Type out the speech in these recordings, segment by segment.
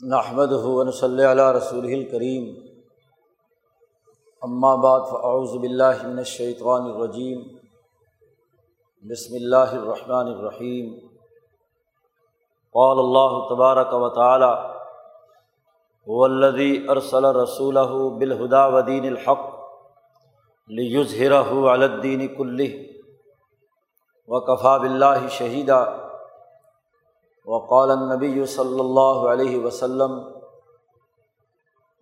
نحمد ہُون صلی علیہ رسول الکریم بعد فاعوذ باللہ من الشیطان الرجیم بسم اللہ الرحمن الرحیم قال اللہ تبارک و تعالی والذی ارسل رسولہ بالہدا ودین الحق لیظہرہ علی الدین کلہ وکفا باللہ شہیدہ وقال النبی صلی اللہ علیہ وسلم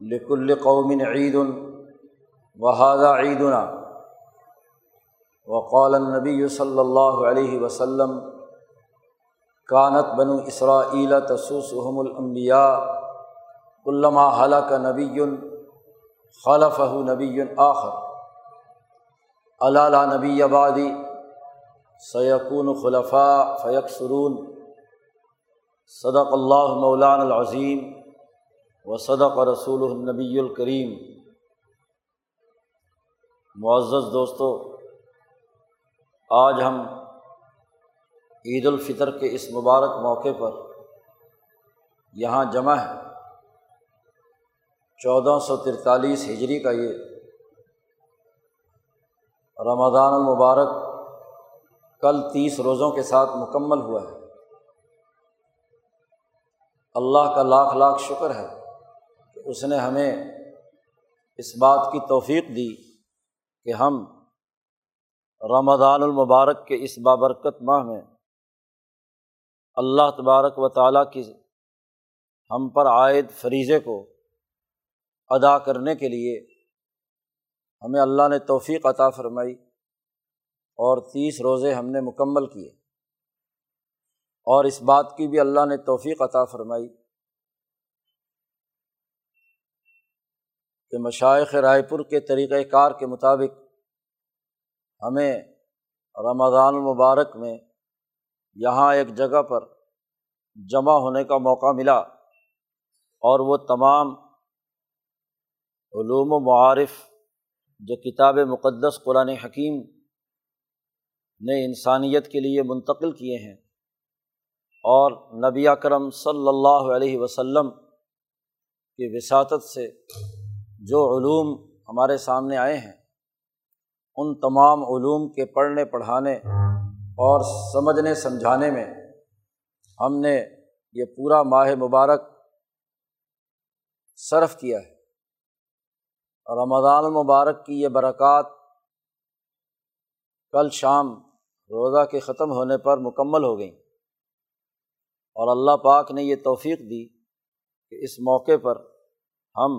لکل قوم عید وحادہ عیدنا وقال النبی صلی اللہ علیہ وسلم کانت بنو اسرائیل تسوسحم الانبیاء علامہ حلق نبی خلف نبی آخر. علالہ نبی آبادی سیقون خلفاء فیق سرون صدق اللہ مولان العظیم و صدق رسول النبی الکریم۔ معزز دوستوں آج ہم عید الفطر کے اس مبارک موقع پر یہاں جمع ہے چودہ سو ترتالیس ہجری کا یہ رمضان المبارک کل تیس روزوں کے ساتھ مکمل ہوا ہے۔ اللہ کا لاکھ لاکھ شکر ہے کہ اس نے ہمیں اس بات کی توفیق دی کہ ہم رمضان المبارک کے اس بابرکت ماہ میں اللہ تبارک و تعالیٰ کی ہم پر عائد فریضے کو ادا کرنے کے لیے ہمیں اللہ نے توفیق عطا فرمائی اور تیس روزے ہم نے مکمل کیے۔ اور اس بات کی بھی اللہ نے توفیق عطا فرمائی کہ مشائق رائے پور کے طریقۂ کار کے مطابق ہمیں رمضان المبارک میں یہاں ایک جگہ پر جمع ہونے کا موقع ملا اور وہ تمام علوم و معارف جو کتاب مقدس قرآن حکیم نے انسانیت کے لیے منتقل کیے ہیں اور نبی اکرم صلی اللہ علیہ وسلم کی وساطت سے جو علوم ہمارے سامنے آئے ہیں، ان تمام علوم کے پڑھنے، پڑھانے اور سمجھنے، سمجھانے میں ہم نے یہ پورا ماہ مبارک صرف کیا ہے۔ رمضان المبارک کی یہ برکات کل شام روزہ کے ختم ہونے پر مکمل ہو گئیں۔ اور اللہ پاک نے یہ توفیق دی کہ اس موقع پر ہم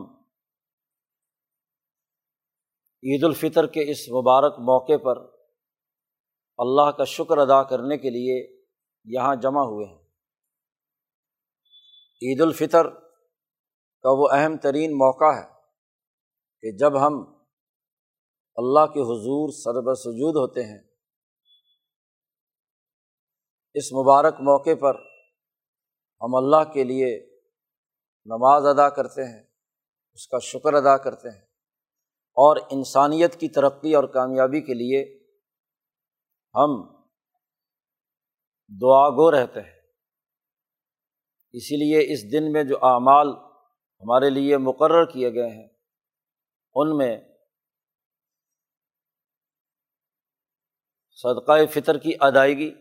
عید الفطر کے اس مبارک موقع پر اللہ کا شکر ادا کرنے کے لیے یہاں جمع ہوئے ہیں۔ عید الفطر کا وہ اہم ترین موقع ہے کہ جب ہم اللہ کے حضور سرب سجود ہوتے ہیں، اس مبارک موقع پر ہم اللہ کے لیے نماز ادا کرتے ہیں، اس کا شکر ادا کرتے ہیں۔ اور انسانیت کی ترقی اور کامیابی کے لیے ہم دعا گو رہتے ہیں۔ اسی لیے اس دن میں جو اعمال ہمارے لیے مقرر کیے گئے ہیں، ان میں صدقۂ فطر کی ادائیگی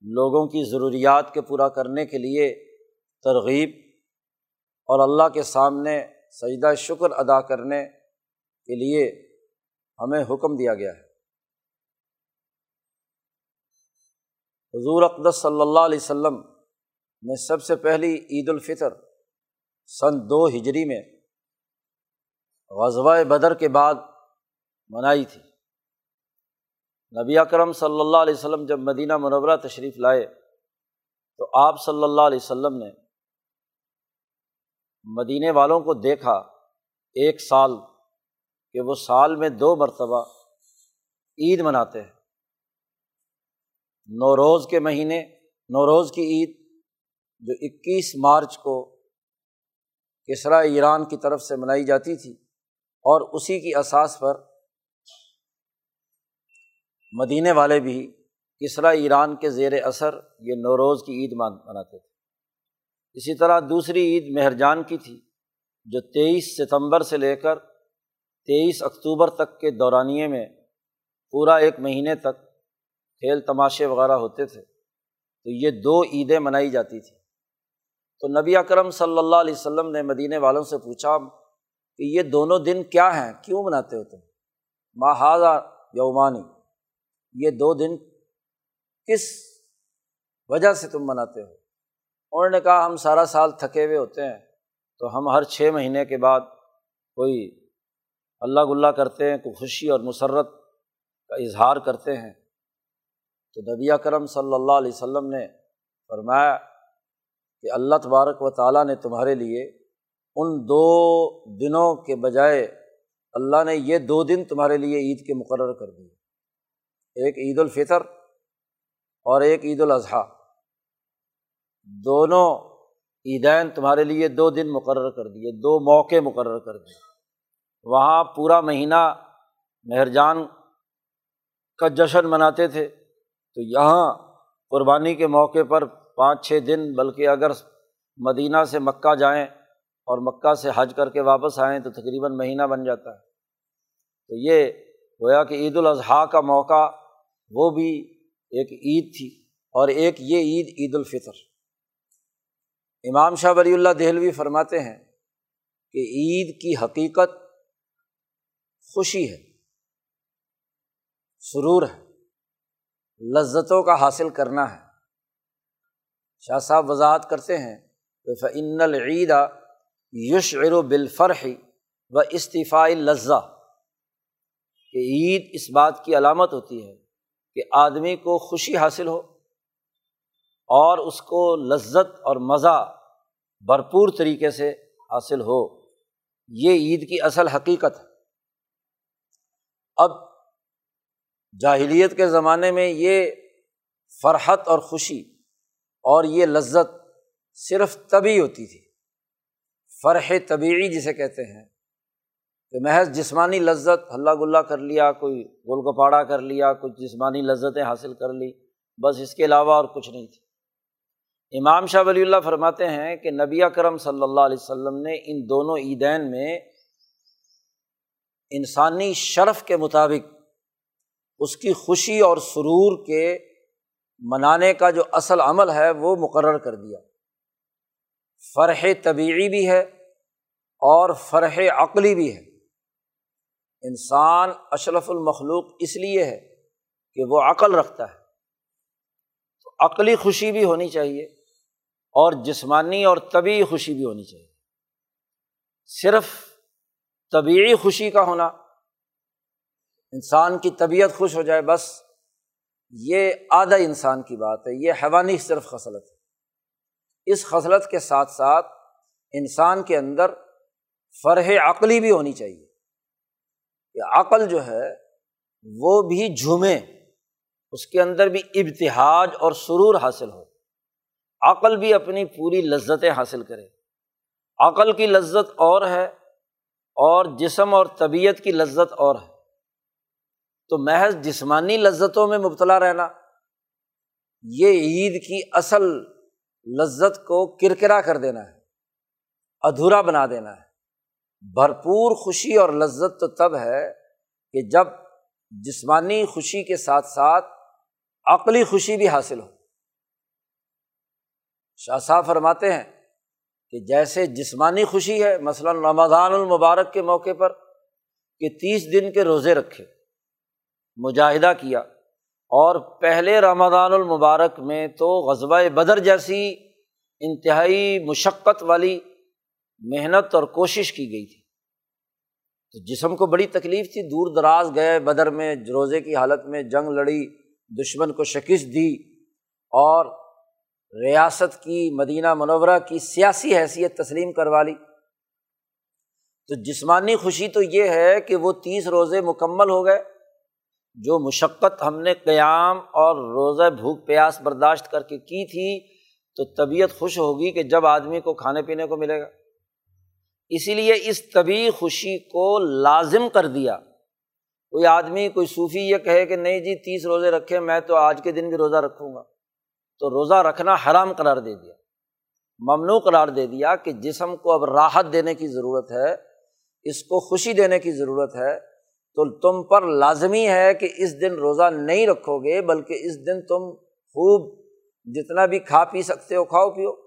لوگوں کی ضروریات کے پورا کرنے کے لیے ترغیب اور اللہ کے سامنے سجدہ شکر ادا کرنے کے لیے ہمیں حکم دیا گیا ہے۔ حضور اقدس صلی اللہ علیہ وسلم نے سب سے پہلی عید الفطر سن دو ہجری میں غزوہ بدر کے بعد منائی تھی۔ نبی اکرم صلی اللہ علیہ وسلم جب مدینہ منورہ تشریف لائے تو آپ صلی اللہ علیہ وسلم نے مدینے والوں کو دیکھا ایک سال کہ وہ سال میں دو مرتبہ عید مناتے ہیں۔ نوروز کے مہینے نوروز کی عید جو اکیس مارچ کو کسرا ایران کی طرف سے منائی جاتی تھی اور اسی کی اساس پر مدینے والے بھی کسرا ایران کے زیر اثر یہ نوروز کی عید مناتے تھے۔ اسی طرح دوسری عید مہرجان کی تھی، جو تیئیس ستمبر سے لے کر تیئیس اکتوبر تک کے دورانیے میں پورا ایک مہینے تک کھیل تماشے وغیرہ ہوتے تھے۔ تو یہ دو عیدیں منائی جاتی تھیں۔ تو نبی اکرم صلی اللہ علیہ وسلم نے مدینہ والوں سے پوچھا کہ یہ دونوں دن کیا ہیں؟ کیوں مناتے ہو تم؟ ماہذا یومانی؟ یہ دو دن کس وجہ سے تم مناتے ہو؟ انہوں نے کہا، ہم سارا سال تھکے ہوئے ہوتے ہیں، تو ہم ہر چھ مہینے کے بعد کوئی اللہ گلہ کرتے ہیں، کوئی خوشی اور مسرت کا اظہار کرتے ہیں۔ تو نبی کرم صلی اللہ علیہ وسلم نے فرمایا کہ اللہ تبارک و تعالیٰ نے تمہارے لیے ان دو دنوں کے بجائے اللہ نے یہ دو دن تمہارے لیے عید کے مقرر کر دیے۔ ایک عید الفطر اور ایک عید الاضحیٰ۔ دونوں عیدین تمہارے لیے دو دن مقرر کر دیے، دو موقع مقرر کر دیے۔ وہاں پورا مہینہ مہرجان کا جشن مناتے تھے۔ تو یہاں قربانی کے موقع پر پانچ چھ دن، بلکہ اگر مدینہ سے مکہ جائیں اور مکہ سے حج کر کے واپس آئیں تو تقریباً مہینہ بن جاتا ہے۔ تو یہ گویا کہ عید الاضحیٰ کا موقع وہ بھی ایک عید تھی اور ایک یہ عید عید الفطر۔ امام شاہ ولی اللہ دہلوی فرماتے ہیں کہ عید کی حقیقت خوشی ہے، سرور ہے، لذتوں کا حاصل کرنا ہے۔ شاہ صاحب وضاحت کرتے ہیں کہ فعن العید یش ار بالفرحی و استفاع لذا کہ عید اس بات کی علامت ہوتی ہے کہ آدمی کو خوشی حاصل ہو اور اس کو لذت اور مزہ بھرپور طریقے سے حاصل ہو، یہ عید کی اصل حقیقت ہے۔ اب جاہلیت کے زمانے میں یہ فرحت اور خوشی اور یہ لذت صرف تبھی ہوتی تھی۔ فرح طبعی جسے کہتے ہیں۔ کہ محض جسمانی لذت ہلہ گلا کر لیا، کوئی گول گپاڑا کر لیا، کچھ جسمانی لذتیں حاصل کر لی، بس اس کے علاوہ اور کچھ نہیں تھی۔ امام شاہ ولی اللہ فرماتے ہیں کہ نبی کرم صلی اللہ علیہ وسلم نے ان دونوں عیدین میں انسانی شرف کے مطابق اس کی خوشی اور سرور کے منانے کا جو اصل عمل ہے وہ مقرر کر دیا۔ فرح طبعی بھی ہے اور فرح عقلی بھی ہے۔ انسان اشرف المخلوق اس لیے ہے کہ وہ عقل رکھتا ہے۔ تو عقلی خوشی بھی ہونی چاہیے اور جسمانی اور طبی خوشی بھی ہونی چاہیے۔ صرف طبعی خوشی کا ہونا، انسان کی طبیعت خوش ہو جائے بس، یہ آدھا انسان کی بات ہے، یہ حیوانی صرف خصلت ہے۔ اس خصلت کے ساتھ ساتھ انسان کے اندر فرح عقلی بھی ہونی چاہیے۔ کہ عقل جو ہے، وہ بھی جھومے، اس کے اندر بھی ابتحاج اور سرور حاصل ہو۔ عقل بھی اپنی پوری لذتیں حاصل کرے۔ عقل کی لذت اور ہے اور جسم اور طبیعت کی لذت اور ہے۔ تو محض جسمانی لذتوں میں مبتلا رہنا، یہ عید کی اصل لذت کو کرکرا کر دینا ہے، ادھورا بنا دینا ہے۔ بھرپور خوشی اور لذت تو تب ہے کہ جب جسمانی خوشی کے ساتھ ساتھ عقلی خوشی بھی حاصل ہو۔ شاہ صاحب فرماتے ہیں کہ جیسے جسمانی خوشی ہے، مثلاً رمضان المبارک کے موقع پر کہ تیس دن کے روزے رکھے، مجاہدہ کیا، اور پہلے رمضان المبارک میں تو غزبۂ بدر جیسی انتہائی مشقت والی محنت اور کوشش کی گئی تھی۔ تو جسم کو بڑی تکلیف تھی، دور دراز گئے، بدر میں روزے کی حالت میں جنگ لڑی، دشمن کو شکست دی اور ریاست کی مدینہ منورہ کی سیاسی حیثیت تسلیم کروا لی۔ تو جسمانی خوشی تو یہ ہے کہ وہ تیس روزے مکمل ہو گئے، جو مشقت ہم نے قیام اور روزہ بھوک پیاس برداشت کر کے کی تھی، تو طبیعت خوش ہوگی کہ جب آدمی کو کھانے پینے کو ملے گا۔ اسی لیے اس طبی خوشی کو لازم کر دیا۔ کوئی آدمی، کوئی صوفی یہ کہے کہ نہیں جی تیس روزے رکھے، میں تو آج کے دن بھی روزہ رکھوں گا۔ تو روزہ رکھنا حرام قرار دے دیا۔ ممنوع قرار دے دیا کہ جسم کو اب راحت دینے کی ضرورت ہے، اس کو خوشی دینے کی ضرورت ہے۔ تو تم پر لازمی ہے کہ اس دن روزہ نہیں رکھو گے، بلکہ اس دن تم خوب جتنا بھی کھا پی سکتے ہو، کھاؤ پیو۔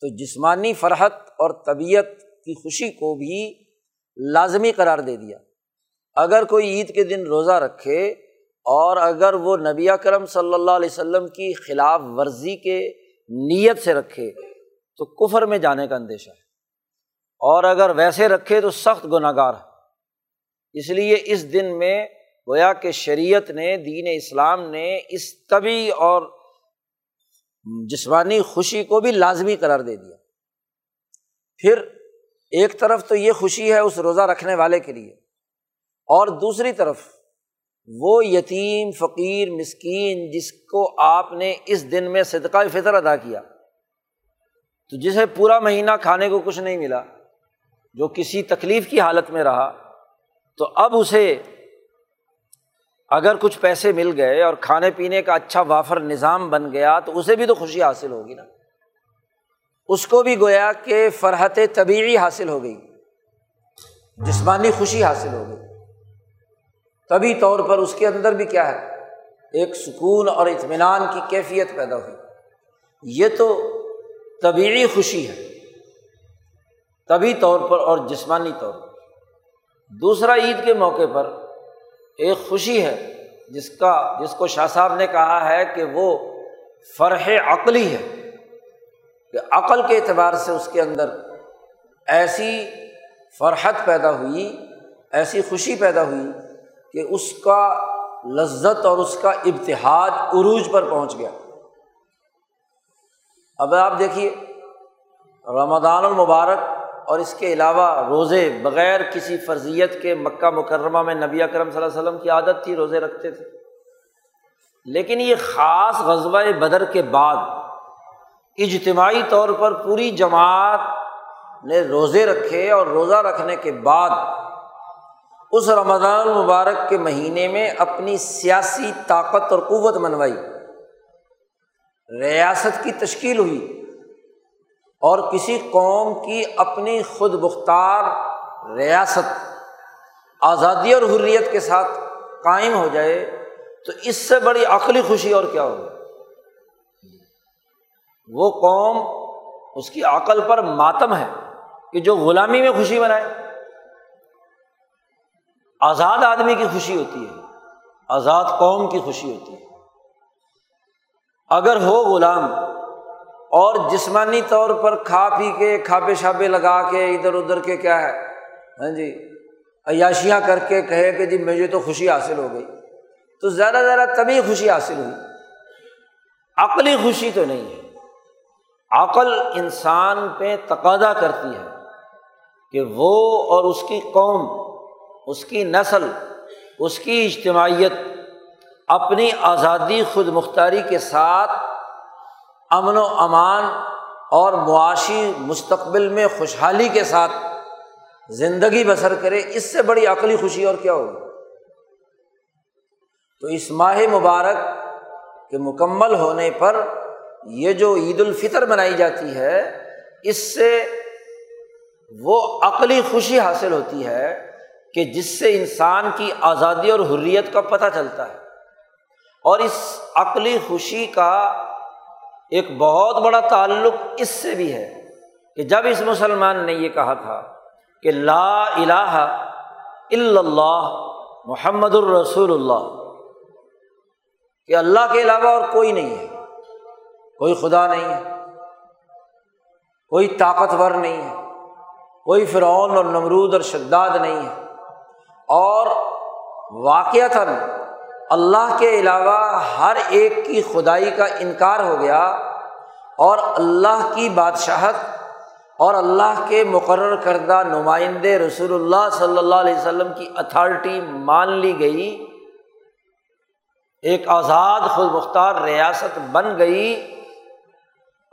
تو جسمانی فرحت اور طبیعت کی خوشی کو بھی لازمی قرار دے دیا۔ اگر کوئی عید کے دن روزہ رکھے اور اگر وہ نبی کرم صلی اللہ علیہ وسلم کی خلاف ورزی کے نیت سے رکھے تو کفر میں جانے کا اندیشہ ہے۔ اور اگر ویسے رکھے تو سخت گناہ گار ہے۔ اس لیے اس دن میں گویا کہ شریعت نے، دین اسلام نے اس طبی اور جسمانی خوشی کو بھی لازمی قرار دے دیا۔ پھر ایک طرف تو یہ خوشی ہے اس روزہ رکھنے والے کے لیے، اور دوسری طرف وہ یتیم، فقیر، مسکین جس کو آپ نے اس دن میں صدقہ فطر ادا کیا، تو جسے پورا مہینہ کھانے کو کچھ نہیں ملا، جو کسی تکلیف کی حالت میں رہا، تو اب اسے اگر کچھ پیسے مل گئے اور کھانے پینے کا اچھا وافر نظام بن گیا تو اسے بھی تو خوشی حاصل ہوگی نا۔ اس کو بھی گویا کہ فرحت طبیعی حاصل ہو گئی۔ جسمانی خوشی حاصل ہو گئی۔ طبی طور پر اس کے اندر بھی کیا ہے؟ ایک سکون اور اطمینان کی کیفیت پیدا ہوئی۔ یہ تو طبیعی خوشی ہے۔ طبی طور پر اور جسمانی طور پر۔ دوسرا عید کے موقع پر ایک خوشی ہے، جس کا، جس کو شاہ صاحب نے کہا ہے کہ وہ فرح عقلی ہے، کہ عقل کے اعتبار سے اس کے اندر ایسی فرحت پیدا ہوئی، ایسی خوشی پیدا ہوئی کہ اس کا لذت اور اس کا ابتحاد عروج پر پہنچ گیا۔ اب آپ دیکھیے، رمضان المبارک اور اس کے علاوہ روزے بغیر کسی فرضیت کے مکہ مکرمہ میں نبی اکرم صلی اللہ علیہ وسلم کی عادت تھی، روزے رکھتے تھے۔ لیکن یہ خاص غزبۂ بدر کے بعد اجتماعی طور پر پوری جماعت نے روزے رکھے اور روزہ رکھنے کے بعد اس رمضان المبارک کے مہینے میں اپنی سیاسی طاقت اور قوت منوائی۔ ریاست کی تشکیل ہوئی۔ اور کسی قوم کی اپنی خود مختار ریاست، آزادی اور حریت کے ساتھ قائم ہو جائے، تو اس سے بڑی عقلی خوشی اور کیا ہوگی؟ وہ قوم اس کی عقل پر ماتم ہے کہ جو غلامی میں خوشی منائے۔ آزاد آدمی کی خوشی ہوتی ہے، آزاد قوم کی خوشی ہوتی ہے۔ اگر ہو غلام اور جسمانی طور پر کھا پی کے، کھابے شابے لگا کے، ادھر ادھر کے کیا ہے؟ ہاں جی عیاشیاں کر کے کہے کہ جی مجھے تو خوشی حاصل ہو گئی۔ تو زیادہ زیادہ تبھی خوشی حاصل ہوئی۔ عقلی خوشی تو نہیں ہے۔ عقل انسان پہ تقاضا کرتی ہے کہ وہ اور اس کی قوم، اس کی نسل، اس کی اجتماعیت اپنی آزادی خود مختاری کے ساتھ امن و امان اور معاشی مستقبل میں خوشحالی کے ساتھ زندگی بسر کرے، اس سے بڑی عقلی خوشی اور کیا ہوگی؟ تو اس ماہ مبارک کے مکمل ہونے پر یہ جو عید الفطر منائی جاتی ہے، اس سے وہ عقلی خوشی حاصل ہوتی ہے کہ جس سے انسان کی آزادی اور حریت کا پتہ چلتا ہے۔ اور اس عقلی خوشی کا ایک بہت بڑا تعلق اس سے بھی ہے کہ جب اس مسلمان نے یہ کہا تھا کہ لا الہ الا اللہ محمد الرسول اللہ، کہ اللہ کے علاوہ اور کوئی نہیں ہے، کوئی خدا نہیں ہے، کوئی طاقتور نہیں ہے، کوئی فرعون اور نمرود اور شداد نہیں ہے، اور واقعات اللہ کے علاوہ ہر ایک کی خدائی کا انکار ہو گیا اور اللہ کی بادشاہت اور اللہ کے مقرر کردہ نمائندے رسول اللہ صلی اللہ علیہ وسلم کی اتھارٹی مان لی گئی، ایک آزاد خود مختار ریاست بن گئی،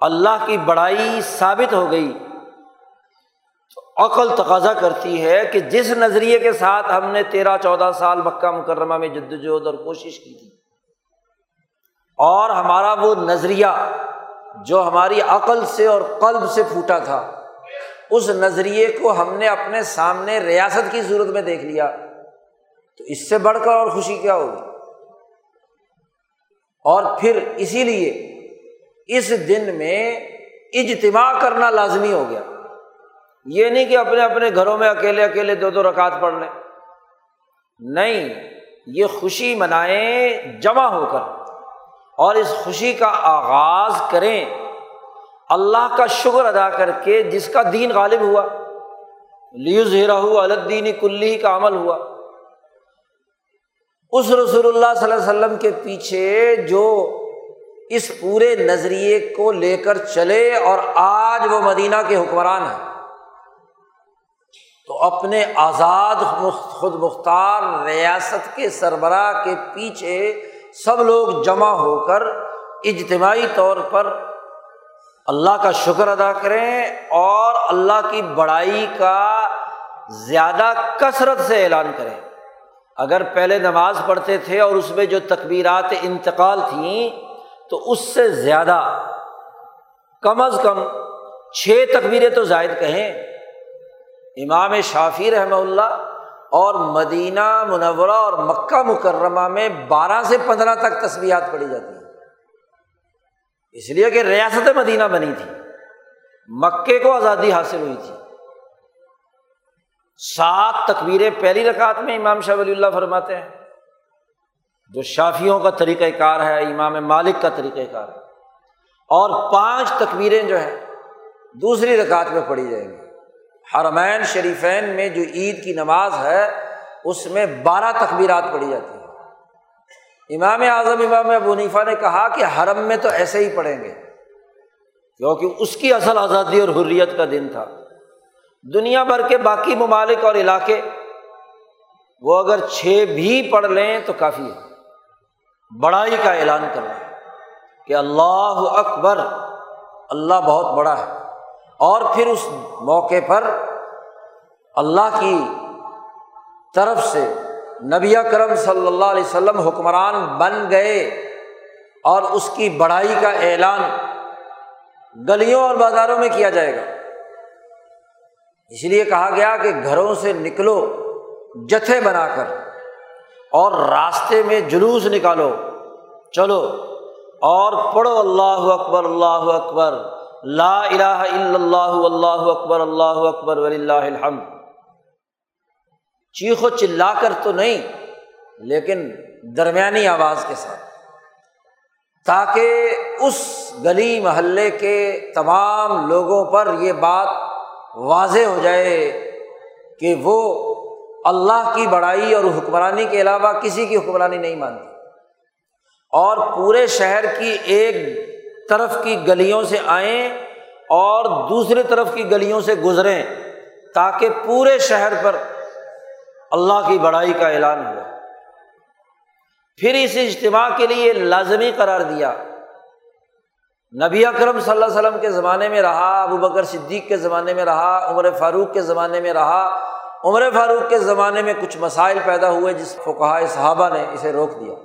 اللہ کی بڑائی ثابت ہو گئی۔ عقل تقاضا کرتی ہے کہ جس نظریے کے ساتھ ہم نے تیرہ چودہ سال مکہ مکرمہ میں جد وجہد اور کوشش کی تھی، اور ہمارا وہ نظریہ جو ہماری عقل سے اور قلب سے پھوٹا تھا، اس نظریے کو ہم نے اپنے سامنے ریاست کی صورت میں دیکھ لیا۔ تو اس سے بڑھ کر اور خوشی کیا ہوگی؟ اور پھر اسی لیے اس دن میں اجتماع کرنا لازمی ہو گیا۔ یہ نہیں کہ اپنے اپنے گھروں میں اکیلے اکیلے دو دو رکعت پڑھ لیں۔ نہیں، یہ خوشی منائیں، جمع ہو کر۔ اور اس خوشی کا آغاز کریں۔ اللہ کا شکر ادا کر کے جس کا دین غالب ہوا۔ لیوز ہیرا ہوا الدین کلی کا عمل ہوا۔ اس رسول اللہ صلی اللہ علیہ وسلم کے پیچھے جو اس پورے نظریے کو لے کر چلے اور آج وہ مدینہ کے حکمران ہیں۔ تو اپنے آزاد خود مختار ریاست کے سربراہ کے پیچھے سب لوگ جمع ہو کر اجتماعی طور پر اللہ کا شکر ادا کریں اور اللہ کی بڑائی کا زیادہ کثرت سے اعلان کریں۔ اگر پہلے نماز پڑھتے تھے اور اس میں جو تقبیرات انتقال تھیں، تو اس سے زیادہ کم از کم چھ تقبیریں تو زائد کہیں۔ امام شافی رحمہ اللہ اور مدینہ منورہ اور مکہ مکرمہ میں بارہ سے پندرہ تک تصویرات پڑھی جاتی ہیں۔ اس لیے کہ ریاست مدینہ بنی تھی۔ مکے کو آزادی حاصل ہوئی تھی۔ سات تقبیریں پہلی رکعت میں امام شاہ ولی اللہ فرماتے ہیں۔ جو شافیوں کا طریقۂ کار ہے، امام مالک کا طریقۂ کار ہے۔ اور پانچ تقبیریں جو ہیں، دوسری رکعت میں پڑھی جائیں گی۔ حرمین شریفین میں جو عید کی نماز ہے، اس میں بارہ تقبیرات پڑھی جاتی ہیں۔ امام اعظم، امام ابو نیفا نے کہا کہ حرم میں تو ایسے ہی پڑھیں گے، کیونکہ اس کی اصل آزادی اور حریت کا دن تھا۔ دنیا بھر کے باقی ممالک اور علاقے، وہ اگر چھ بھی پڑھ لیں تو کافی ہے۔ بڑائی کا اعلان کر کہ اللہ اکبر، اللہ بہت بڑا ہے۔ اور پھر اس موقع پر اللہ کی طرف سے نبی کرم صلی اللہ علیہ وسلم حکمران بن گئے اور اس کی بڑائی کا اعلان گلیوں اور بازاروں میں کیا جائے گا۔ اس لیے کہا گیا کہ گھروں سے نکلو، جتھے بنا کر، اور راستے میں جلوس نکالو، چلو، اور پڑھو اللہ اکبر اللہ اکبر۔ لا الہ الا اللہ اللہ اکبر اللہ اکبر ولی اللہ الحمد. چیخو چلا کر تو نہیں، لیکن درمیانی آواز کے ساتھ۔ تاکہ اس گلی محلے کے تمام لوگوں پر یہ بات واضح ہو جائے کہ وہ اللہ کی بڑائی اور حکمرانی کے علاوہ کسی کی حکمرانی نہیں مانتی اور پورے شہر کی ایک طرف کی گلیوں سے آئیں اور دوسری طرف کی گلیوں سے گزریں تاکہ پورے شہر پر اللہ کی بڑائی کا اعلان ہوا۔ پھر اس اجتماع کے لیے لازمی قرار دیا۔ نبی اکرم صلی اللہ علیہ وسلم کے زمانے میں رہا، ابو بکر صدیق کے زمانے میں رہا، عمر فاروق کے زمانے میں رہا۔ عمر فاروق کے زمانے میں کچھ مسائل پیدا ہوئے جس کو کہا صحابہ نے اسے روک دیا۔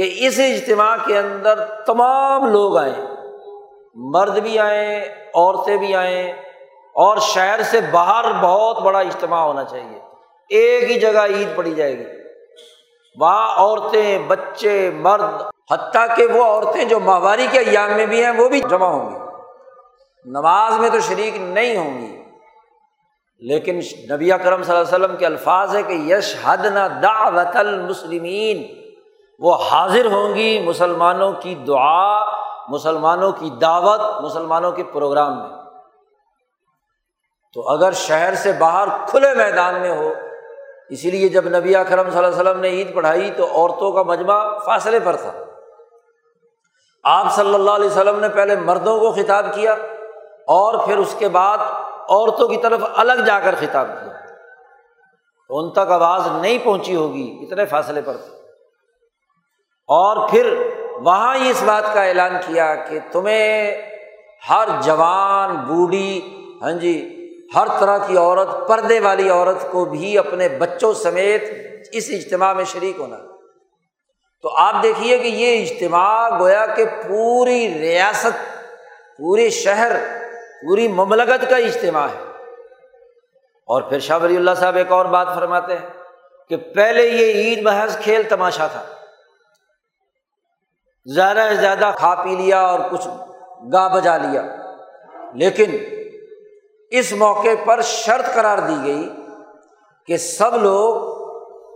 کہ اس اجتماع کے اندر تمام لوگ آئیں، مرد بھی آئیں، عورتیں بھی آئیں، اور شہر سے باہر بہت بڑا اجتماع ہونا چاہیے۔ ایک ہی جگہ عید پڑی جائے گی۔ وہاں عورتیں، بچے، مرد، حتیٰ کہ وہ عورتیں جو ماہواری کے ایام میں بھی ہیں، وہ بھی جمع ہوں گی۔ نماز میں تو شریک نہیں ہوں گی۔ لیکن نبی کرم صلی اللہ علیہ وسلم کے الفاظ ہے کہ یش حد نہ دعوت المسلمین۔ وہ حاضر ہوں گی مسلمانوں کی دعا، مسلمانوں کی دعوت، مسلمانوں کے پروگرام میں۔ تو اگر شہر سے باہر کھلے میدان میں ہو، اسی لیے جب نبی کرم صلی اللہ علیہ وسلم نے عید پڑھائی تو عورتوں کا مجمع فاصلے پر تھا۔ آپ صلی اللہ علیہ وسلم نے پہلے مردوں کو خطاب کیا اور پھر اس کے بعد عورتوں کی طرف الگ جا کر خطاب کیا۔ ان تک آواز نہیں پہنچی ہوگی، اتنے فاصلے پر تھے۔ اور پھر وہاں ہی اس بات کا اعلان کیا کہ تمہیں ہر جوان، بوڑھی ہاں جی ہر طرح کی عورت، پردے والی عورت کو بھی اپنے بچوں سمیت اس اجتماع میں شریک ہونا تو آپ دیکھیے کہ یہ اجتماع گویا کہ پوری ریاست پورے شہر، پوری مملکت کا اجتماع ہے۔ اور پھر شاہ ولی اللہ صاحب ایک اور بات فرماتے ہیں کہ پہلے یہ عید محض کھیل تماشا تھا۔ زیادہ سے زیادہ کھا پی لیا اور کچھ گا بجا لیا۔ لیکن اس موقع پر شرط قرار دی گئی کہ سب لوگ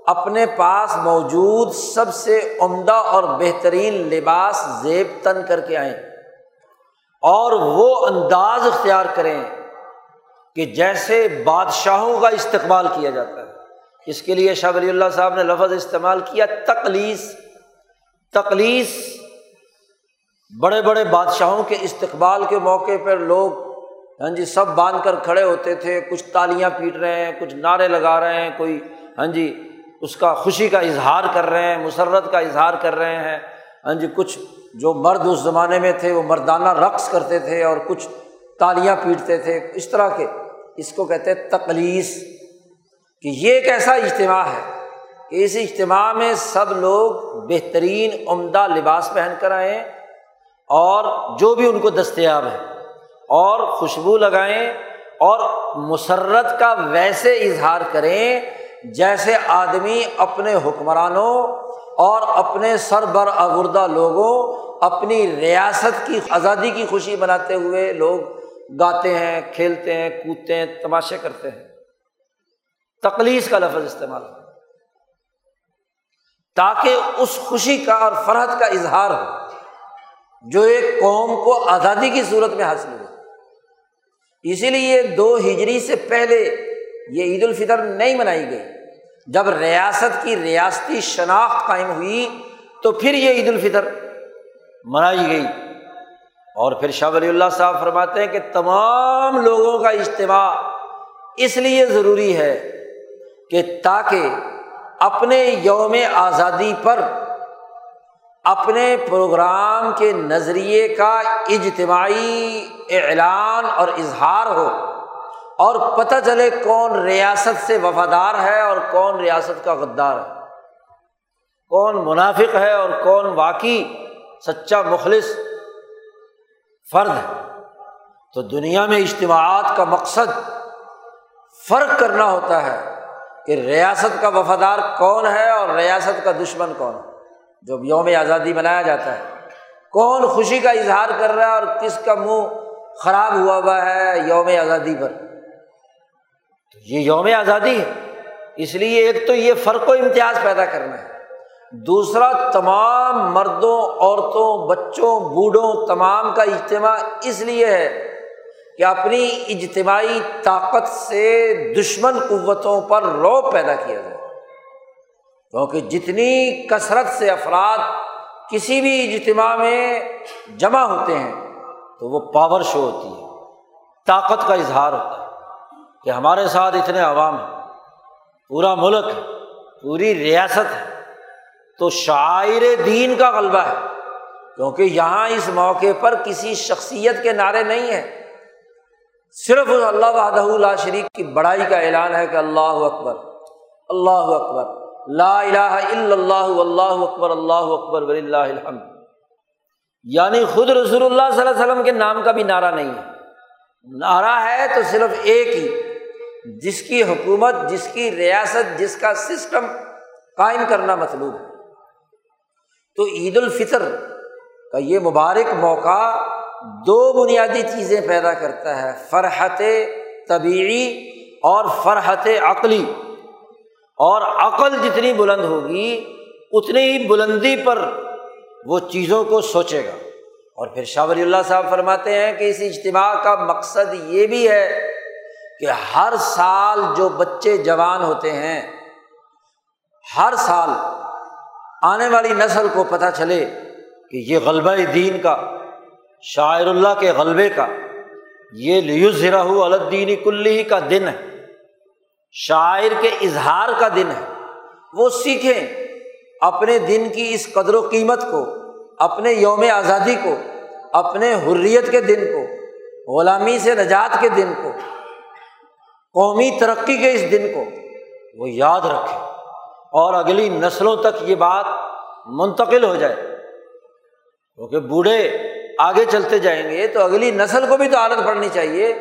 اپنے پاس موجود سب سے عمدہ اور بہترین لباس زیب تن کر کے آئیں اور وہ انداز اختیار کریں کہ جیسے بادشاہوں کا استقبال کیا جاتا ہے۔ اس کے لیے شاہ ولی اللہ صاحب نے لفظ استعمال کیا تکلیس تکلیس بڑے بڑے بادشاہوں کے استقبال کے موقع پر لوگ ہاں جی سب باندھ کر کھڑے ہوتے تھے، کچھ تالیاں پیٹ رہے ہیں، کچھ نعرے لگا رہے ہیں، کوئی ہاں جی اس کا خوشی کا اظہار کر رہے ہیں، مسرت کا اظہار کر رہے ہیں ہاں جی کچھ جو مرد اس زمانے میں تھے، وہ مردانہ رقص کرتے تھے اور کچھ تالیاں پیٹتے تھے، اس طرح کے، اس کو کہتے تکلیس کہ یہ ایک ایسا اجتماع ہے اس اجتماع میں سب لوگ بہترین عمدہ لباس پہن کر آئیں اور جو بھی ان کو دستیاب ہے، اور خوشبو لگائیں اور مسرت کا ویسے اظہار کریں جیسے آدمی اپنے حکمرانوں اور اپنے سربر آوردہ لوگوں اپنی ریاست کی آزادی کی خوشی مناتے ہوئے لوگ گاتے ہیں، کھیلتے ہیں، کودتے ہیں، تماشے کرتے ہیں۔ تکلیس کا لفظ استعمال تاکہ اس خوشی کا اور فرحت کا اظہار ہو، جو ایک قوم کو آزادی کی صورت میں حاصل ہو۔ اسی لیے دو ہجری سے پہلے یہ عید الفطر نہیں منائی گئی۔ جب ریاست کی ریاستی شناخت قائم ہوئی، تو پھر یہ عید الفطر منائی گئی۔ اور پھر شاہ ولی اللہ صاحب فرماتے ہیں کہ تمام لوگوں کا اجتماع اس لیے ضروری ہے کہ تاکہ اپنے یوم آزادی پر اپنے پروگرام کے نظریے کا اجتماعی اعلان اور اظہار ہو اور پتہ چلے کون ریاست سے وفادار ہے اور کون ریاست کا غدار ہے۔ کون منافق ہے اور کون واقعی سچا مخلص فرد ہے۔ تو دنیا میں اجتماعات کا مقصد فرق کرنا ہوتا ہے۔ کہ ریاست کا وفادار کون ہے اور ریاست کا دشمن کون ہے؟ جو یوم آزادی منایا جاتا ہے، کون خوشی کا اظہار کر رہا ہے اور کس کا منہ خراب ہوا ہوا ہے یوم آزادی پر؟ تو یہ یوم آزادی ہے۔ اس لیے ایک تو یہ فرق و امتیاز پیدا کرنا ہے۔ دوسرا، تمام مردوں، عورتوں، بچوں، بوڑھوں، تمام کا اجتماع اس لیے ہے کہ اپنی اجتماعی طاقت سے دشمن قوتوں پر روب پیدا کیا جائے۔ کیونکہ جتنی کثرت سے افراد کسی بھی اجتماع میں جمع ہوتے ہیں، تو وہ پاور شو ہوتی ہے۔ طاقت کا اظہار ہوتا ہے کہ ہمارے ساتھ اتنے عوام ہیں، پورا ملک ہے، پوری ریاست ہے۔ تو شاعر دین کا غلبہ ہے، کیونکہ یہاں اس موقع پر کسی شخصیت کے نعرے نہیں ہیں۔ صرف اللہ وحدہ اللہ شریف کی بڑائی کا اعلان ہے کہ اللہ اکبر اللہ اکبر، لا الہ الا اللہ اللہ اکبر اللہ اکبر ولی اللہ الحمد۔ یعنی خود رسول اللہ صلی اللہ علیہ وسلم کے نام کا بھی نعرہ نہیں ہے۔ نعرہ ہے تو صرف ایک ہی، جس کی حکومت، جس کی ریاست، جس کا سسٹم قائم کرنا مطلوب ہے۔ تو عید الفطر کا یہ مبارک موقع دو بنیادی چیزیں پیدا کرتا ہے، فرحت طبیعی اور فرحت عقلی۔ اور عقل جتنی بلند ہوگی، اتنی ہی بلندی پر وہ چیزوں کو سوچے گا۔ اور پھر شاہ ولی اللہ صاحب فرماتے ہیں کہ اس اجتماع کا مقصد یہ بھی ہے کہ ہر سال جو بچے جوان ہوتے ہیں، ہر سال آنے والی نسل کو پتہ چلے کہ یہ غلبہ دین کا شاعر اللہ کے غلبے کا، یہ لیوز الدین کلی کا دن ہے۔ شاعر کے اظہار کا دن ہے۔ وہ سیکھیں اپنے دن کی اس قدر و قیمت کو، اپنے یوم آزادی کو، اپنے حریت کے دن کو، غلامی سے نجات کے دن کو، قومی ترقی کے اس دن کو وہ یاد رکھے اور اگلی نسلوں تک یہ بات منتقل ہو جائے۔ کیونکہ بوڑھے آگے چلتے جائیں گے تو اگلی نسل کو بھی تو عادت پڑنی چاہیے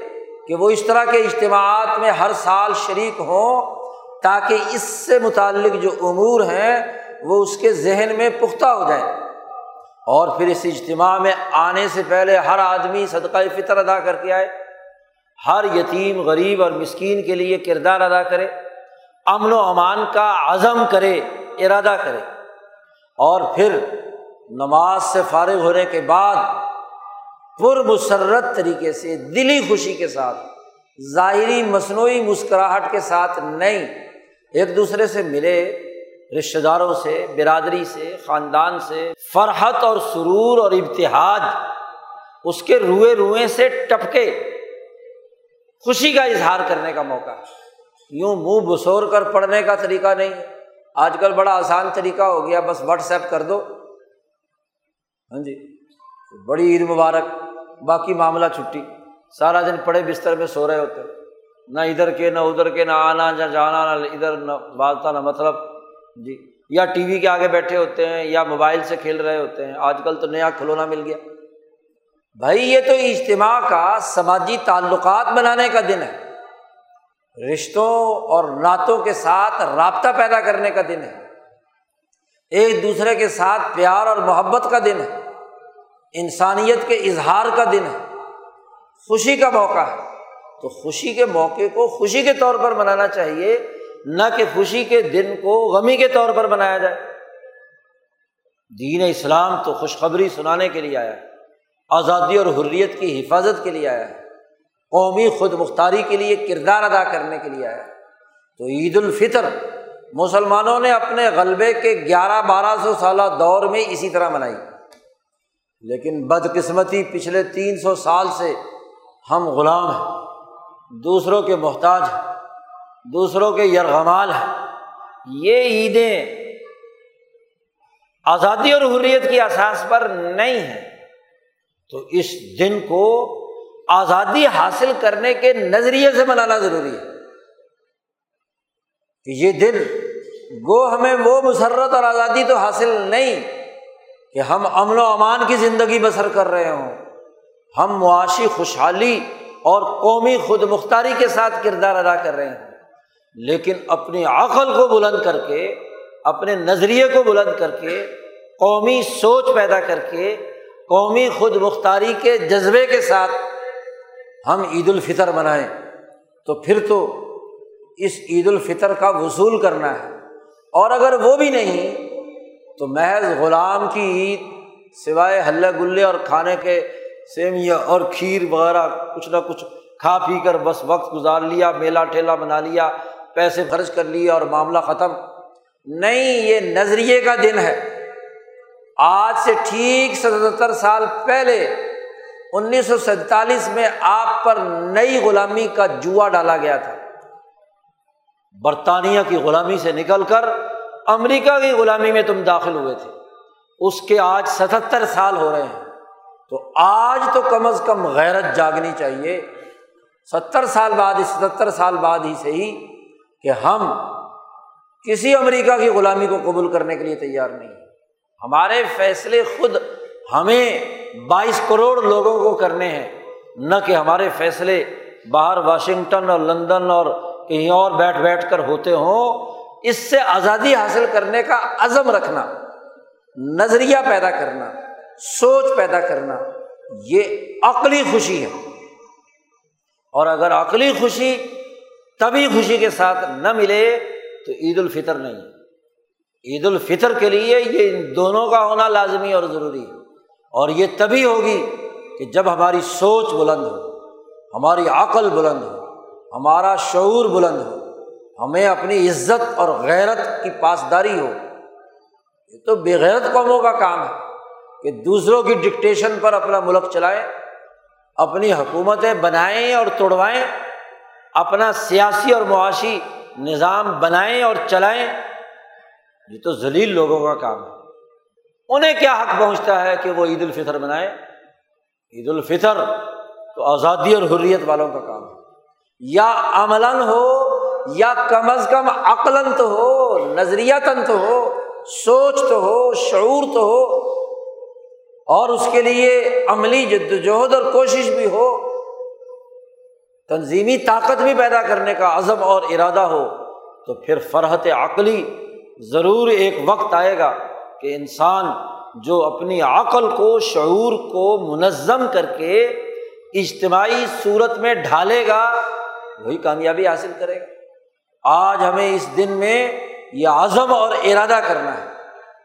کہ وہ اس طرح کے اجتماعات میں ہر سال شریک ہوں تاکہ اس سے متعلق جو امور ہیں وہ اس کے ذہن میں پختہ ہو جائیں اور پھر اس اجتماع میں آنے سے پہلے ہر آدمی صدقہ فطر ادا کر کے آئے۔ ہر یتیم، غریب اور مسکین کے لیے کردار ادا کرے۔ امن و امان کا عزم کرے، ارادہ کرے۔ اور پھر نماز سے فارغ ہونے کے بعد پر مسرت طریقے سے، دلی خوشی کے ساتھ، ظاہری مصنوعی مسکراہٹ کے ساتھ نہیں۔ ایک دوسرے سے ملے رشتے داروں سے، برادری سے، خاندان سے۔ فرحت اور سرور اور ابتحاد اس کے روئے روئیں سے ٹپکے۔ خوشی کا اظہار کرنے کا موقع۔ ہے یوں منہ بسور کر پڑھنے کا طریقہ نہیں۔ آج کل بڑا آسان طریقہ ہو گیا، بس واٹس ایپ کر دو۔ ہاں جی۔ بڑی عید مبارک، باقی معاملہ چھٹی۔ سارا دن پڑے بستر میں سو رہے ہوتے۔ نہ ادھر کے، نہ ادھر کے، نہ آنا، نہ جانا، نہ ادھر، نہ بازتا نہ مطلب۔ جی یا ٹی وی کے آگے بیٹھے ہوتے ہیں، یا موبائل سے کھیل رہے ہوتے ہیں۔ آج کل تو نیا کھلونا مل گیا۔ بھائی، یہ تو اجتماع کا سماجی تعلقات بنانے کا دن ہے۔ رشتوں اور نعتوں کے ساتھ رابطہ پیدا کرنے کا دن ہے۔ ایک دوسرے کے ساتھ پیار اور محبت کا دن ہے۔ انسانیت کے اظہار کا دن ہے، خوشی کا موقع ہے۔ تو خوشی کے موقع کو خوشی کے طور پر منانا چاہیے، نہ کہ خوشی کے دن کو غمی کے طور پر منایا جائے۔ دین اسلام تو خوشخبری سنانے کے لیے آیا ہے، آزادی اور حریت کی حفاظت کے لیے آیا ہے۔ قومی خود مختاری کے لیے کردار ادا کرنے کے لیے آیا ہے۔ تو عید الفطر مسلمانوں نے اپنے غلبے کے گیارہ بارہ سو سالہ دور میں اسی طرح منائی۔ لیکن بدقسمتی پچھلے تین سو سال سے ہم غلام ہیں۔ دوسروں کے محتاج ہیں۔ دوسروں کے یرغمال ہیں۔ یہ عیدیں آزادی اور حریت کی اساس پر نہیں ہیں۔ تو اس دن کو آزادی حاصل کرنے کے نظریے سے منانا ضروری ہے۔ کہ یہ دن گو ہمیں وہ مسرت اور آزادی تو حاصل نہیں کہ ہم امن و امان کی زندگی بسر کر رہے ہوں۔ ہم معاشی خوشحالی اور قومی خود مختاری کے ساتھ کردار ادا کر رہے ہیں۔ لیکن اپنی عقل کو بلند کر کے، اپنے نظریے کو بلند کر کے، قومی سوچ پیدا کر کے، قومی خود مختاری کے جذبے کے ساتھ ہم عید الفطر منائیں۔ تو پھر تو اس عید الفطر کا وصول کرنا ہے۔ اور اگر وہ بھی نہیں تو محض غلام کی عید سوائے ہلے گلے اور کھانے کے سیویاں اور کھیر وغیرہ کچھ نہ کچھ کھا پی کر بس وقت گزار لیا، میلہ ٹھیلا بنا لیا، پیسے خرچ کر لیے اور معاملہ ختم۔ نہیں، یہ نظریے کا دن ہے۔ آج سے ٹھیک ستہتر سال پہلے، انیس سو سینتالیس میں آپ پر نئی غلامی کا جوا ڈالا گیا تھا۔ برطانیہ کی غلامی سے نکل کر امریکہ کی غلامی میں تم داخل ہوئے تھے۔ اس کے آج ستہتر سال ہو رہے ہیں۔ تو آج تو کم از کم غیرت جاگنی چاہیے۔ ستر سال بعد ہی ستہتر سال بعد ہی صحیح کہ ہم کسی امریکہ کی غلامی کو قبول کرنے کے لیے تیار نہیں ہمارے فیصلے خود ہمیں بائیس کروڑ لوگوں کو کرنے ہیں۔ نہ کہ ہمارے فیصلے باہر واشنگٹن اور لندن اور کہیں اور بیٹھ بیٹھ کر ہوتے ہوں۔ اس سے آزادی حاصل کرنے کا عزم رکھنا، نظریہ پیدا کرنا، سوچ پیدا کرنا، یہ عقلی خوشی ہے۔ اور اگر عقلی خوشی تبھی خوشی کے ساتھ نہ ملے تو عید الفطر نہیں۔ عید الفطر کے لیے یہ ان دونوں کا ہونا لازمی اور ضروری ہے۔ اور یہ تبھی ہوگی کہ جب ہماری سوچ بلند ہو، ہماری عقل بلند ہو، ہمارا شعور بلند ہو۔ ہمیں اپنی عزت اور غیرت کی پاسداری ہو۔ یہ تو بےغیرت قوموں کا کام ہے کہ دوسروں کی ڈکٹیشن پر اپنا ملک چلائیں، اپنی حکومتیں بنائیں اور توڑوائیں، اپنا سیاسی اور معاشی نظام بنائیں اور چلائیں۔ یہ تو ذلیل لوگوں کا کام ہے۔ انہیں کیا حق پہنچتا ہے کہ وہ عید الفطر بنائے عید الفطر تو آزادی اور حریت والوں کا کام ہے۔ یا عملاً ہو یا کم از کم عقلاً تو ہو نظریہ تن تو ہو، سوچ تو ہو، شعور تو ہو، اور اس کے لیے عملی جد وجہد اور کوشش بھی ہو، تنظیمی طاقت بھی پیدا کرنے کا عزم اور ارادہ ہو، تو پھر فرحت عقلی ضرور ایک وقت آئے گا کہ انسان جو اپنی عقل کو، شعور کو منظم کر کے اجتماعی صورت میں ڈھالے گا، وہی کامیابی حاصل کرے گا۔ آج ہمیں اس دن میں یہ عزم اور ارادہ کرنا ہے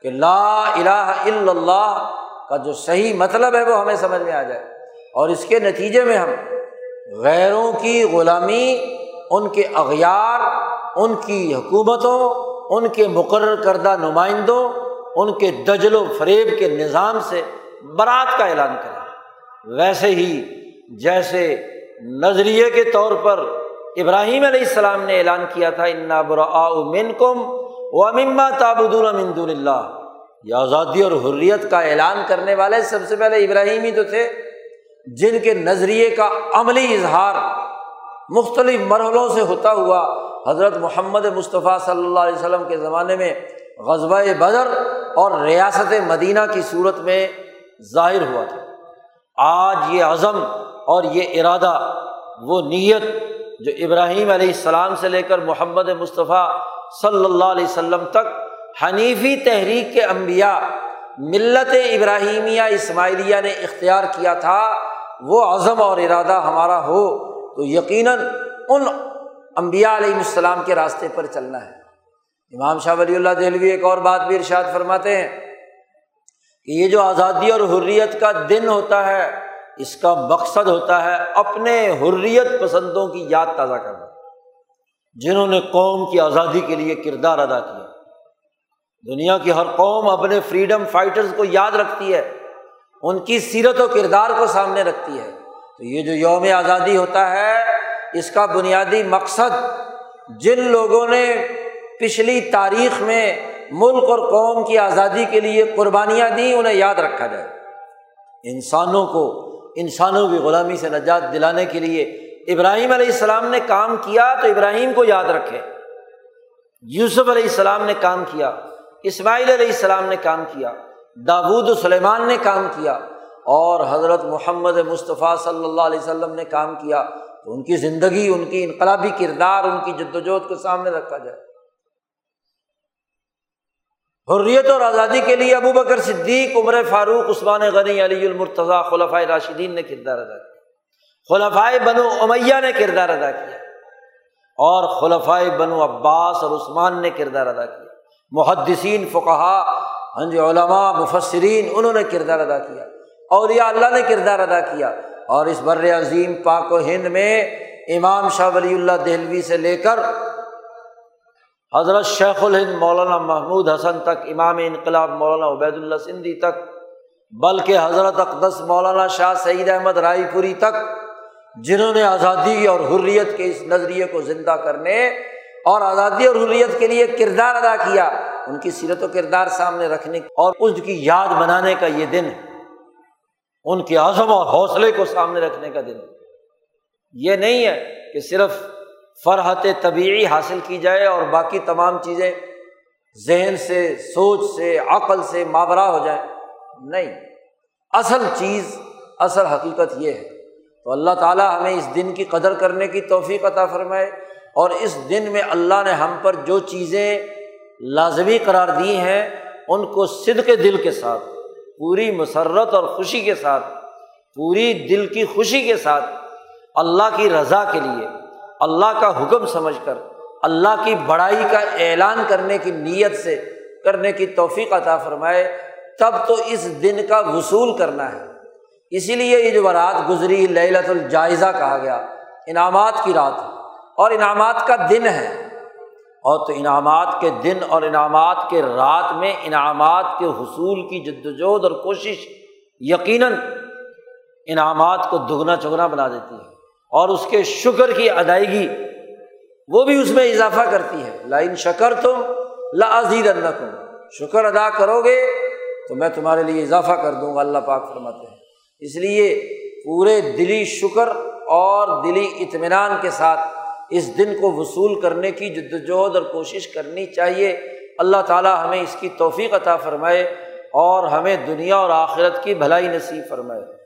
کہ لا الہ الا اللہ کا جو صحیح مطلب ہے وہ ہمیں سمجھ میں آ جائے اور اس کے نتیجے میں ہم غیروں کی غلامی، ان کے اغیار، ان کی حکومتوں، ان کے مقرر کردہ نمائندوں، ان کے دجل و فریب کے نظام سے برات کا اعلان کریں۔ ویسے ہی جیسے نظریے کے طور پر ابراہیم علیہ السلام نے اعلان کیا تھا، انا برا من کم و امما تابد المند اللہ یہ آزادی اور حریت کا اعلان کرنے والے سب سے پہلے ابراہیم ہی تو تھے، جن کے نظریے کا عملی اظہار مختلف مرحلوں سے ہوتا ہوا، حضرت محمد مصطفیٰ صلی اللہ علیہ وسلم کے زمانے میں غزبۂ بدر اور ریاست مدینہ کی صورت میں ظاہر ہوا تھا۔ آج یہ عزم اور یہ ارادہ، وہ نیت جو ابراہیم علیہ السلام سے لے کر محمد مصطفیٰ صلی اللہ علیہ وسلم تک حنیفی تحریک کے انبیاء، ملت ابراہیمیہ اسماعیلیہ نے اختیار کیا تھا، وہ عزم اور ارادہ ہمارا ہو، تو یقیناً ان امبیا علیہ السلام کے راستے پر چلنا ہے۔ امام شاہ ولی اللہ دہلوی ایک اور بات بھی ارشاد فرماتے ہیں کہ یہ جو آزادی اور حریت کا دن ہوتا ہے اس کا مقصد ہوتا ہے اپنے حریت پسندوں کی یاد تازہ کرنا، جنہوں نے قوم کی آزادی کے لیے کردار ادا کیا۔ دنیا کی ہر قوم اپنے فریڈم فائٹرز کو یاد رکھتی ہے، ان کی سیرت و کردار کو سامنے رکھتی ہے۔ تو یہ جو یوم آزادی ہوتا ہے، اس کا بنیادی مقصد جن لوگوں نے پچھلی تاریخ میں ملک اور قوم کی آزادی کے لیے قربانیاں دیں، انہیں یاد رکھا جائے۔ انسانوں کو انسانوں کی غلامی سے نجات دلانے کے لیے ابراہیم علیہ السلام نے کام کیا تو ابراہیم کو یاد رکھے۔ یوسف علیہ السلام نے کام کیا، اسماعیل علیہ السلام نے کام کیا، داود سلیمان نے کام کیا اور حضرت محمد مصطفیٰ صلی اللہ علیہ وسلم نے کام کیا۔ تو ان کی زندگی، ان کی انقلابی کردار، ان کی جد وجہد کو سامنے رکھا جائے۔ حریت اور آزادی کے لیے ابو بکر صدیق، عمر فاروق، عثمان غنی، علی المرتضیٰ خلفۂ راشدین نے کردار ادا کیا۔ خلفائے بنو امیہ نے کردار ادا کیا۔ اور خلفائے بنو عباس اور عثمان نے کردار ادا کیا۔ محدثین فقہ ہاں جی علماء، مفسرین، انہوں نے کردار ادا کیا۔ اور اللہ نے کردار ادا کیا۔ اور اس بر عظیم پاک و ہند میں امام شاہ ولی اللہ دہلوی سے لے کر حضرت شیخ الہند مولانا محمود حسن تک، امام انقلاب مولانا عبید اللہ سندھی تک، بلکہ حضرت اقدس مولانا شاہ سعید احمد رائے پوری تک، جنہوں نے آزادی اور حریت کے اس نظریے کو زندہ کرنے اور آزادی اور حریت کے لیے کردار ادا کیا، ان کی سیرت و کردار سامنے رکھنے اور اس کی یاد بنانے کا یہ دن، ان کے عزم اور حوصلے کو سامنے رکھنے کا دن۔ یہ نہیں ہے کہ صرف فرحت طبیعی حاصل کی جائے اور باقی تمام چیزیں ذہن سے، سوچ سے، عقل سے ماورا ہو جائیں۔ نہیں، اصل چیز، اصل حقیقت یہ ہے۔ تو اللہ تعالیٰ ہمیں اس دن کی قدر کرنے کی توفیق عطا فرمائے اور اس دن میں اللہ نے ہم پر جو چیزیں لازمی قرار دی ہیں، ان کو صد کے دل کے ساتھ، پوری مسرت اور خوشی کے ساتھ، پوری دل کی خوشی کے ساتھ، اللہ کی رضا کے لیے اللہ کا حکم سمجھ کر، اللہ کی بڑائی کا اعلان کرنے کی نیت سے، کرنے کی توفیق عطا فرمائے، تب تو اس دن کا وصول کرنا ہے۔ اسی لیے یہ جو رات گزری للت الجائزہ کہا گیا، انعامات کی رات اور انعامات کا دن ہے۔ اور تو انعامات کے دن اور انعامات کے رات میں انعامات کے حصول کی جد وجہد اور کوشش یقیناً انعامات کو دگنا چگنا بنا دیتی ہے۔ اور اس کے شکر کی ادائیگی وہ بھی اس میں اضافہ کرتی ہے۔ لائن شکر تم لازید اللہ شکر ادا کرو گے تو میں تمہارے لیے اضافہ کر دوں گا، اللہ پاک فرماتے ہیں۔ اس لیے پورے دلی شکر اور دلی اطمینان کے ساتھ اس دن کو وصول کرنے کی جدوجہد اور کوشش کرنی چاہیے۔ اللہ تعالیٰ ہمیں اس کی توفیق عطا فرمائے اور ہمیں دنیا اور آخرت کی بھلائی نصیب فرمائے۔